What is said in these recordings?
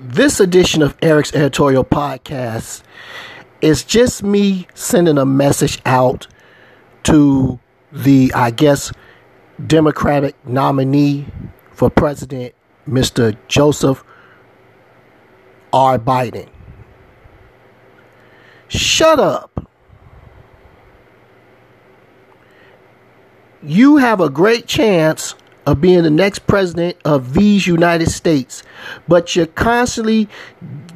This edition of Eric's editorial podcast is just me sending a message out to the, I guess, Democratic nominee for president, Mr. Joseph R. Biden. Shut up. You have a great chance of being the next president of these United States, but you're constantly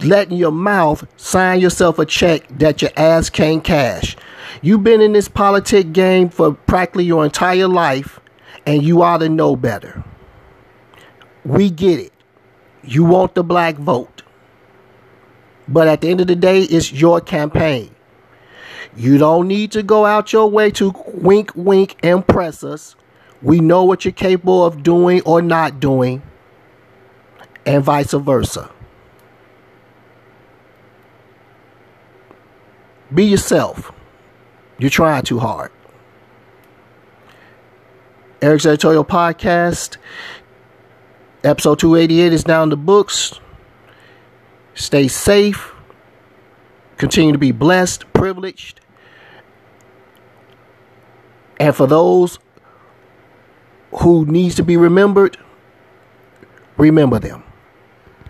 letting your mouth sign yourself a check that your ass can't cash. You've been in this politic game for practically your entire life, and you ought to know better. We get it. You want the black vote. But at the end of the day, it's your campaign. You don't need to go out your way to wink, wink, and impress us. We know what you're capable of doing or not doing, and vice versa. Be yourself. You're trying too hard. Eric's Editorial Podcast, episode 288 is now in the books. Stay safe. Continue to be blessed, privileged. And for those who needs to be remembered, remember them.